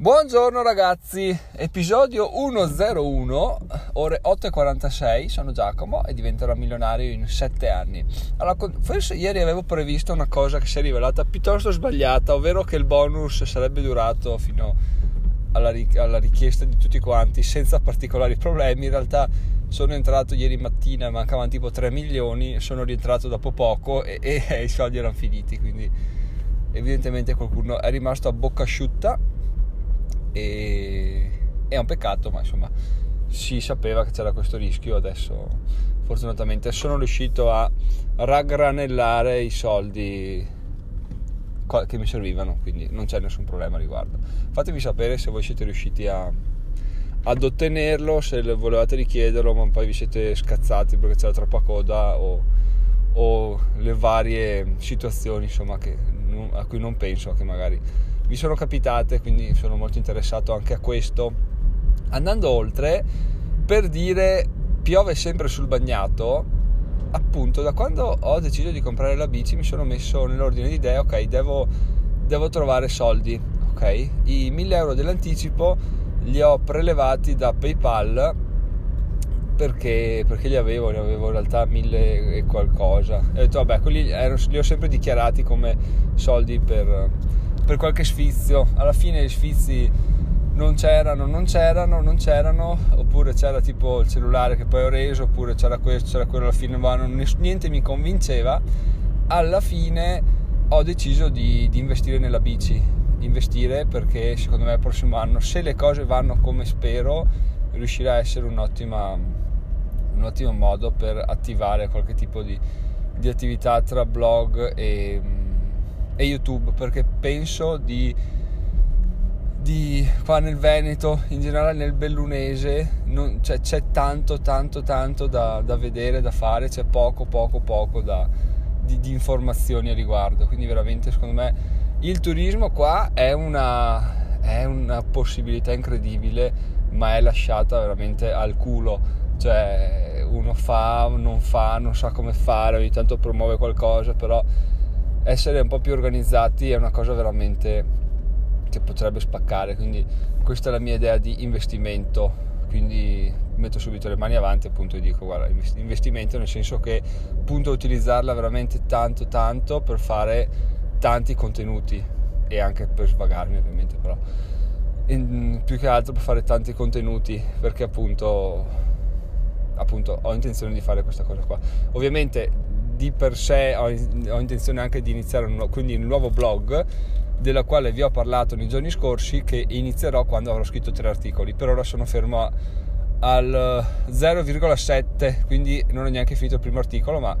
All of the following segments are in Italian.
Buongiorno ragazzi, episodio 101, ore 8.46, sono Giacomo e diventerò milionario in 7 anni. Allora, forse ieri avevo previsto una cosa che si è rivelata piuttosto sbagliata, ovvero che il bonus sarebbe durato fino alla, alla richiesta di tutti quanti senza particolari problemi. In realtà sono entrato ieri mattina, mancavano tipo 3 milioni, sono rientrato dopo poco e, e i soldi erano finiti, quindi evidentemente qualcuno è rimasto a bocca asciutta e è un peccato, ma insomma si sapeva che c'era questo rischio, adesso fortunatamente sono riuscito a raggranellare i soldi che mi servivano, quindi non c'è nessun problema a riguardo. Fatemi sapere se voi siete riusciti a, ad ottenerlo, se volevate richiederlo, ma poi vi siete scazzati perché c'era troppa coda o, o le varie situazioni insomma, che, a cui non penso che magari mi sono capitate, quindi sono molto interessato anche a questo. Andando oltre, per dire piove sempre sul bagnato, appunto da quando ho deciso di comprare la bici mi sono messo nell'ordine di idee, ok, devo, devo trovare soldi, ok? I 1000 euro dell'anticipo li ho prelevati da PayPal perché, perché li avevo, ne avevo in realtà 1000 e qualcosa. E ho detto, vabbè, quelli li ho sempre dichiarati come soldi per per qualche sfizio. Alla fine gli sfizi non c'erano, non c'erano, non c'erano, oppure c'era tipo il cellulare che poi ho reso, oppure c'era questo, c'era quello alla fine, ma non, niente mi convinceva. Alla fine ho deciso di, di investire nella bici, investire perché secondo me il prossimo anno, se le cose vanno come spero, riuscirà a essere un'ottima, un ottimo modo per attivare qualche tipo di, di attività tra blog e e YouTube perché penso di, di qua nel Veneto, in generale nel Bellunese, non, cioè, c'è tanto tanto tanto da, da, vedere, da fare, c'è poco poco poco da, di, di, informazioni a riguardo, quindi veramente secondo me il turismo qua è una, è una possibilità incredibile ma è lasciata veramente al culo. Cioè uno fa, non fa, non sa come fare, ogni tanto promuove qualcosa, però essere un po' più organizzati è una cosa veramente che potrebbe spaccare, quindi questa è la mia idea di investimento, quindi metto subito le mani avanti appunto e dico guarda investimento nel senso che punto a utilizzarla veramente tanto tanto per fare tanti contenuti e anche per svagarmi ovviamente però. In, più che altro per fare tanti contenuti perché appunto appunto ho intenzione di fare questa cosa qua ovviamente di per sé ho, ho intenzione anche di iniziare un, quindi un nuovo blog della quale vi ho parlato nei giorni scorsi che inizierò quando avrò scritto tre articoli. Per ora sono fermo al 0,7 quindi non ho neanche finito il primo articolo ma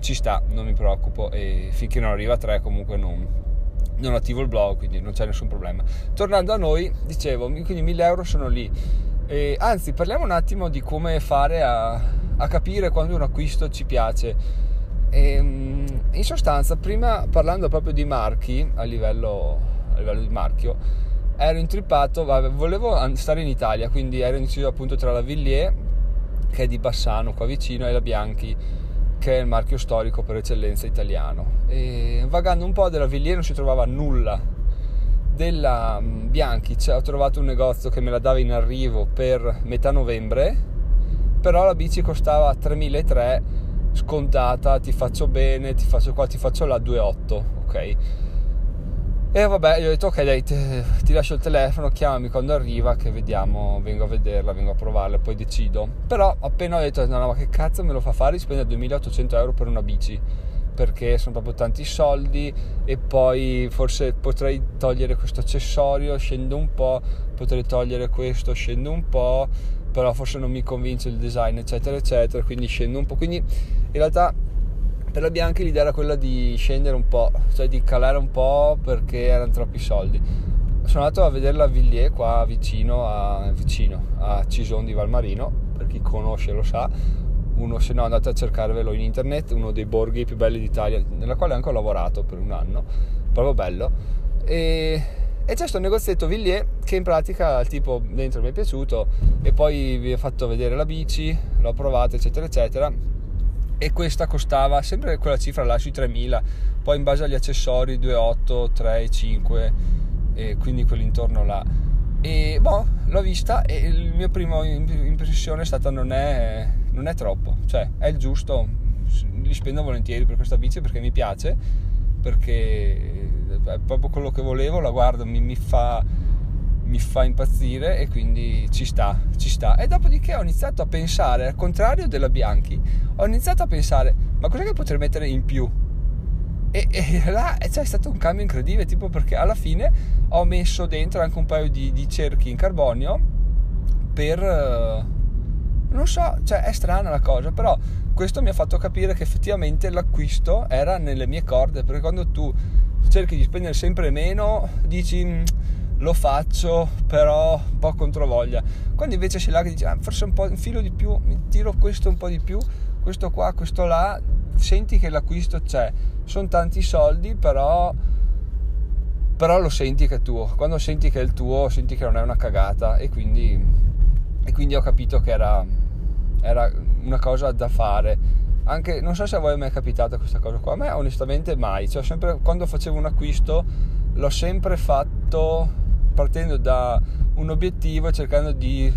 ci sta non mi preoccupo. E finché non arriva a 3 comunque non, non attivo il blog quindi non c'è nessun problema. Tornando a noi dicevo quindi 1000 euro sono lì. E, anzi parliamo un attimo di come fare a, a capire quando un acquisto ci piace e, ehm, in sostanza, prima parlando proprio di marchi a livello, a livello di marchio, ero intrippato, volevo stare in Italia, quindi ero indeciso appunto tra la Villiers, che è di Bassano, qua vicino, e la Bianchi, che è il marchio storico per eccellenza italiano. E vagando un po' della Villiers non si trovava nulla. Della mm, Bianchi cioè, ho trovato un negozio che me la dava in arrivo per metà novembre, però la bici costava 3.300 scontata, ti faccio bene, ti faccio qua, ti faccio la 2.8, ok? E vabbè, gli ho detto ok dai, ti, ti lascio il telefono, chiamami quando arriva che vediamo, vengo a vederla, vengo a provarla, poi decido. Però appena ho detto no, no ma che cazzo me lo fa fare di spendere 2800 euro per una bici? Perché sono proprio tanti soldi e poi forse potrei togliere questo accessorio, scendo un po', potrei togliere questo, scendo un po', però forse non mi convince il design eccetera eccetera, quindi scendo un po'. Quindi in realtà per la Bianchi l'idea era quella di scendere un po', cioè di calare un po' perché erano troppi soldi. Sono andato a vedere la Villiers qua vicino a, vicino a Cison di Valmarino, per chi conosce lo sa, uno se no andate a cercarvelo in internet, uno dei borghi più belli d'Italia, nella quale anche ho lavorato per un anno, proprio bello. E, e c'è questo negozietto Villiers che in pratica il tipo dentro mi è piaciuto e poi vi ho fatto vedere la bici, l'ho provata eccetera eccetera e questa costava sempre quella cifra là sui 3000 poi in base agli accessori 2,8 3 5 e e quindi quell'intorno là. E boh, l'ho vista e il mio primo impressione è stata non è, non è troppo, cioè è il giusto, li spendo volentieri per questa bici perché mi piace, perché è proprio quello che volevo, la guardo, mi, mi fa mi fa impazzire e quindi ci sta, ci sta. E dopodiché ho iniziato a pensare, al contrario della Bianchi, ho iniziato a pensare, ma cos'è che potrei mettere in più? E, e là c'è stato un cambio incredibile, tipo perché alla fine ho messo dentro anche un paio di, di cerchi in carbonio per... Non so, cioè è strana la cosa, però questo mi ha fatto capire che effettivamente l'acquisto era nelle mie corde, perché quando tu cerchi di spendere sempre meno, dici mm, lo faccio, però un po' controvoglia. Quando invece sei là che dici, ah, forse un po' un filo di più, mi tiro questo un po' di più, questo qua, questo là, senti che l'acquisto c'è. Sono tanti soldi, però, però lo senti che è tuo. Quando senti che è il tuo, senti che non è una cagata e quindi, e quindi ho capito che era, era una cosa da fare. Anche, non so se a voi è mai capitata questa cosa qua, a me onestamente mai. Cioè, sempre quando facevo un acquisto l'ho sempre fatto partendo da un obiettivo e cercando di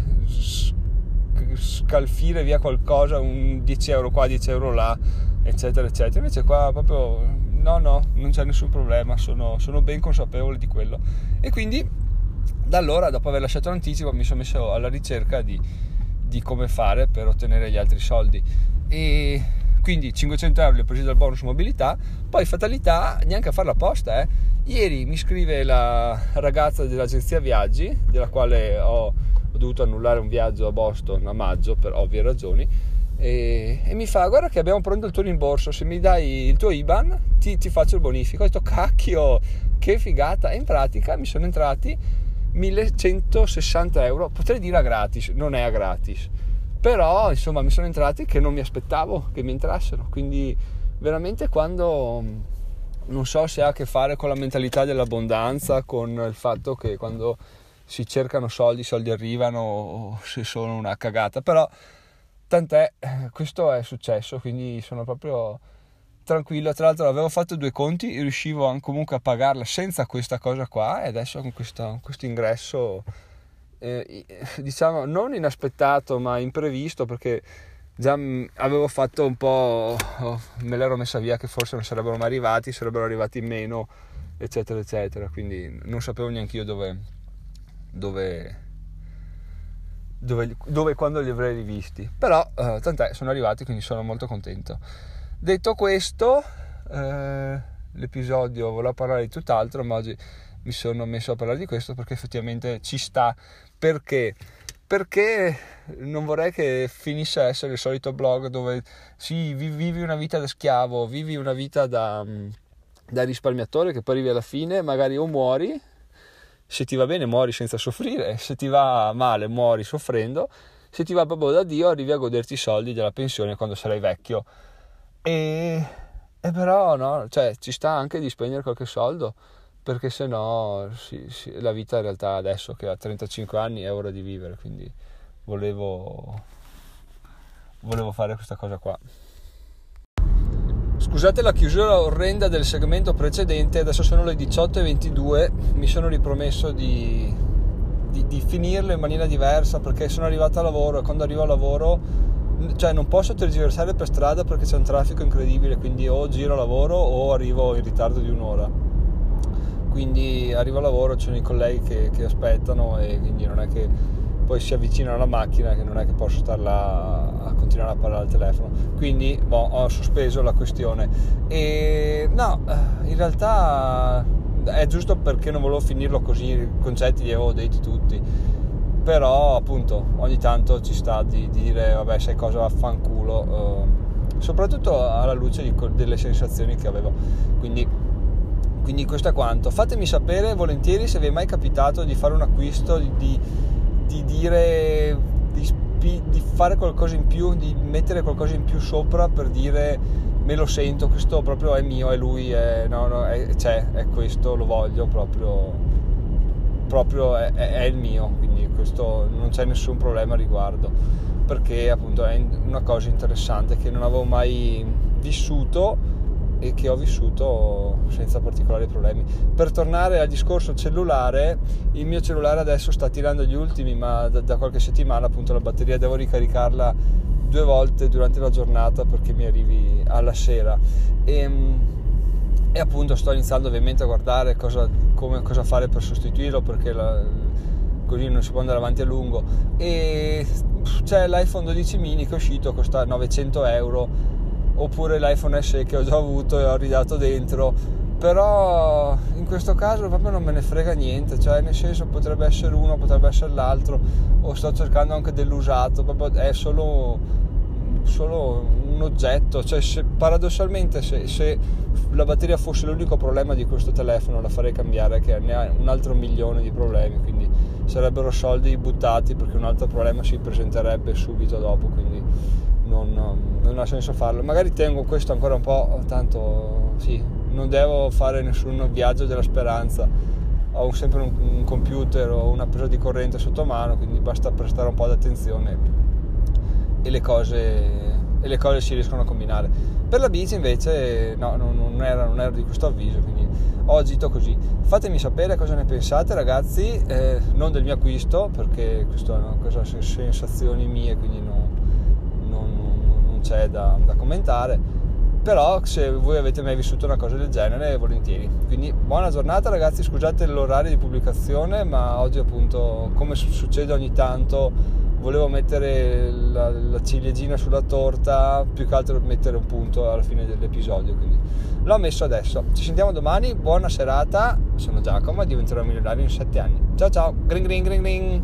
scalfire via qualcosa, un 10 euro qua, 10 euro là, eccetera, eccetera. Invece qua proprio no, no, non c'è nessun problema, sono, sono ben consapevole di quello. E quindi da allora, dopo aver lasciato l'anticipo, mi sono messo alla ricerca di, di come fare per ottenere gli altri soldi. E quindi 500 euro li ho presi dal bonus mobilità, poi fatalità, neanche a fare la posta, eh Ieri mi scrive la ragazza dell'agenzia viaggi, della quale ho, ho dovuto annullare un viaggio a Boston a maggio per ovvie ragioni, e, e, mi fa guarda che abbiamo pronto il tuo rimborso, se mi dai il tuo IBAN ti, ti faccio il bonifico. Ho detto cacchio, che figata! E in pratica mi sono entrati 1160 euro, potrei dire a gratis, non è a gratis, però insomma mi sono entrati che non mi aspettavo che mi entrassero, quindi veramente quando non so se ha a che fare con la mentalità dell'abbondanza, con il fatto che quando si cercano soldi, i soldi arrivano o se sono una cagata, però tant'è, questo è successo, quindi sono proprio tranquillo. Tra l'altro avevo fatto due conti, riuscivo comunque a pagarla senza questa cosa qua e adesso con questo, questo ingresso, eh, diciamo, non inaspettato ma imprevisto perché già avevo fatto un po', oh, me l'ero messa via che forse non sarebbero mai arrivati, sarebbero arrivati meno, eccetera, eccetera. Quindi non sapevo neanche io dove, dove, dove, dove quando li avrei rivisti. Però eh, tant'è, sono arrivati, quindi sono molto contento. Detto questo, eh, l'episodio volevo parlare di tutt'altro, ma oggi mi sono messo a parlare di questo perché effettivamente ci sta. Perché? perché non vorrei che finisse a essere il solito blog dove sì, vivi una vita da schiavo, vivi una vita da, da risparmiatore che poi arrivi alla fine, magari o muori, se ti va bene muori senza soffrire, se ti va male muori soffrendo, se ti va proprio da Dio arrivi a goderti i soldi della pensione quando sarai vecchio. E, e però no, cioè ci sta anche di spendere qualche soldo perché se no sì, sì, la vita in realtà adesso che ha 35 anni è ora di vivere, quindi volevo, volevo fare questa cosa qua. Scusate la chiusura orrenda del segmento precedente, adesso sono le 18.22, mi sono ripromesso di, di, di finirlo in maniera diversa perché sono arrivato a lavoro e quando arrivo a lavoro cioè non posso tergiversare per strada perché c'è un traffico incredibile, quindi o giro a lavoro o arrivo in ritardo di un'ora. Quindi arrivo al lavoro, ci sono i colleghi che, che, aspettano e quindi non è che poi si avvicinano alla macchina che non è che posso star là a continuare a parlare al telefono. Quindi boh, ho sospeso la questione. E no in realtà è giusto perché non volevo finirlo così i concetti li avevo detti tutti però appunto ogni tanto ci sta di, di dire vabbè sai cosa vaffanculo eh, soprattutto alla luce di, delle sensazioni che avevo quindi quindi questo è quanto. Fatemi sapere volentieri se vi è mai capitato di fare un acquisto, di, di, di dire, di, di, fare qualcosa in più, di mettere qualcosa in più sopra per dire me lo sento, questo proprio è mio, è lui, è, no, no, è, c'è, è questo, lo voglio proprio, proprio è, è il mio, quindi questo non c'è nessun problema a riguardo, perché appunto è una cosa interessante che non avevo mai vissuto e che ho vissuto senza particolari problemi. Per tornare al discorso cellulare, il mio cellulare adesso sta tirando gli ultimi, ma da, da qualche settimana appunto la batteria devo ricaricarla due volte durante la giornata perché mi arrivi alla sera. E, ehm, e appunto sto iniziando ovviamente a guardare cosa, come, cosa fare per sostituirlo perché la, così non si può andare avanti a lungo. E c'è l'iPhone 12 mini che è uscito costa 900 euro oppure l'iPhone SE che ho già avuto e ho ridato dentro. Però in questo caso proprio non me ne frega niente cioè nel senso potrebbe essere uno potrebbe essere l'altro o sto cercando anche dell'usato proprio è solo, solo oggetto cioè se, paradossalmente se, se, la batteria fosse l'unico problema di questo telefono la farei cambiare che ne ha un altro milione di problemi quindi sarebbero soldi buttati perché un altro problema si presenterebbe subito dopo quindi non, non ha senso farlo. Magari tengo questo ancora un po' tanto sì non devo fare nessun viaggio della speranza. Ho sempre un, computer o una presa di corrente sotto mano quindi basta prestare un po' di attenzione e le cose, e le cose si riescono a combinare per la bici invece no, non, era, non era di questo avviso quindi ho agito così. Fatemi sapere cosa ne pensate ragazzi, eh, non del mio acquisto perché questo è una cosa sensazioni mie quindi non, non, non c'è da, da, commentare, però se voi avete mai vissuto una cosa del genere volentieri. Quindi buona giornata ragazzi, scusate l'orario di pubblicazione ma oggi appunto come succede ogni tanto volevo mettere la, la, ciliegina sulla torta, più che altro mettere un punto alla fine dell'episodio. Quindi l'ho messo adesso. Ci sentiamo domani, buona serata. Sono Giacomo e diventerò milionario in 7 anni. Ciao ciao, green green green green.